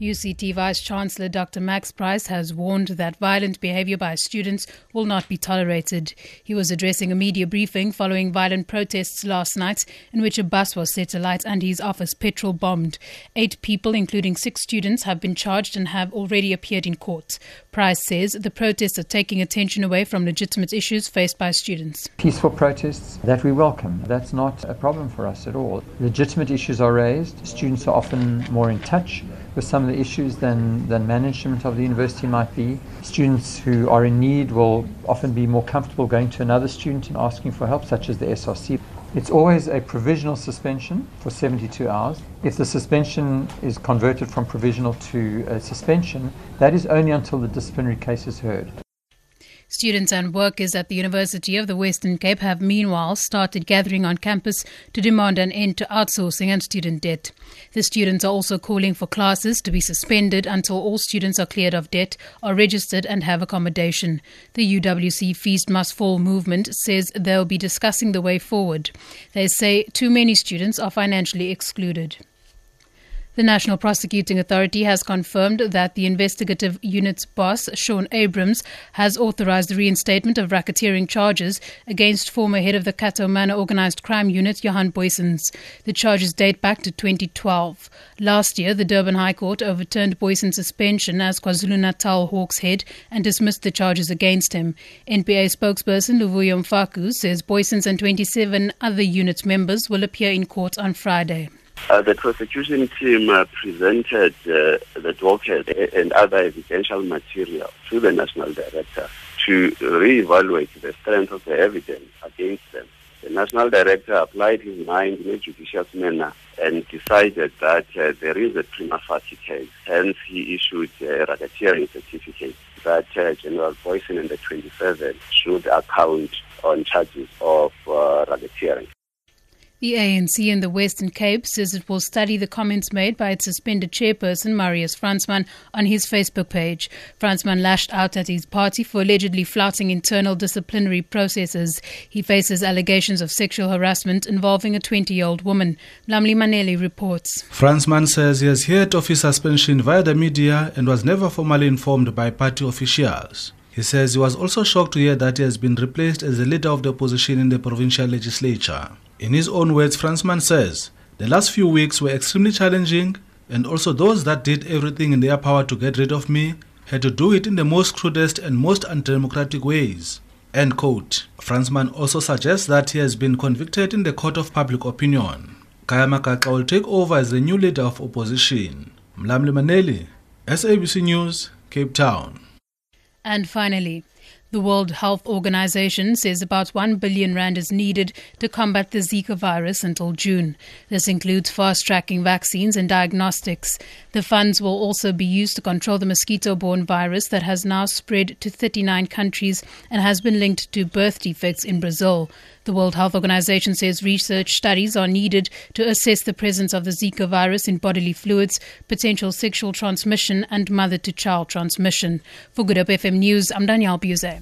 UCT Vice Chancellor Dr. Max Price has warned that violent behavior by students will not be tolerated. He was addressing a media briefing following violent protests last night in which a bus was set alight and his office petrol bombed. Eight people, including six students, have been charged and have already appeared in court. Price says the protests are taking attention away from legitimate issues faced by students. Peaceful protests that we welcome. That's not a problem for us at all. Legitimate issues are raised. Students are often more in touch with some of the issues than, than management of the university might be. Students who are in need will often be more comfortable going to another student and asking for help, such as the SRC. It's always a provisional suspension for 72 hours. If the suspension is converted from provisional to a suspension, that is only until the disciplinary case is heard. Students and workers at the University of the Western Cape have meanwhile started gathering on campus to demand an end to outsourcing and student debt. The students are also calling for classes to be suspended until all students are cleared of debt, are registered, and have accommodation. The UWC Fees Must Fall movement says they'll be discussing the way forward. They say too many students are financially excluded. The National Prosecuting Authority has confirmed that the investigative unit's boss, Shaun Abrams, has authorized the reinstatement of racketeering charges against former head of the Cato Manor Organized Crime Unit, Johan Booysens. The charges date back to 2012. Last year, the Durban High Court overturned Booysens' suspension as KwaZulu Natal Hawks head and dismissed the charges against him. NPA spokesperson Luvuyo Mfaku says Booysens and 27 other unit members will appear in court on Friday. Uh, the prosecution team uh, presented uh, the docket and other evidential material to the national director to re-evaluate the strength of the evidence against them. The national director applied his mind in a judicious manner and decided that uh, there is a prima facie case. Hence, he issued a racketeering certificate that uh, General Booysen and the 27 should account on charges of uh, racketeering. The ANC in the Western Cape says it will study the comments made by its suspended chairperson, Marius Fransman, on his Facebook page. Fransman lashed out at his party for allegedly flouting internal disciplinary processes. He faces allegations of sexual harassment involving a 20 year old woman. Mlamli Maneli reports. Fransman says he has heard of his suspension via the media and was never formally informed by party officials. He says he was also shocked to hear that he has been replaced as the leader of the opposition in the provincial legislature. In his own words, Fransman says, the last few weeks were extremely challenging, and also those that did everything in their power to get rid of me had to do it in the most crudest and most undemocratic ways. End quote. Fransman also suggests that he has been convicted in the court of public opinion. Khaya Magaxa will take over as the new leader of opposition. Mlamli Maneli, SABC News, Cape Town. And finally, the World Health Organization says about 1 billion rand is needed to combat the Zika virus until June. This includes fast tracking vaccines and diagnostics. The funds will also be used to control the mosquito borne virus that has now spread to 39 countries and has been linked to birth defects in Brazil. The World Health Organization says research studies are needed to assess the presence of the Zika virus in bodily fluids, potential sexual transmission, and mother to child transmission. For Good Hope FM News, I'm Danielle Buse.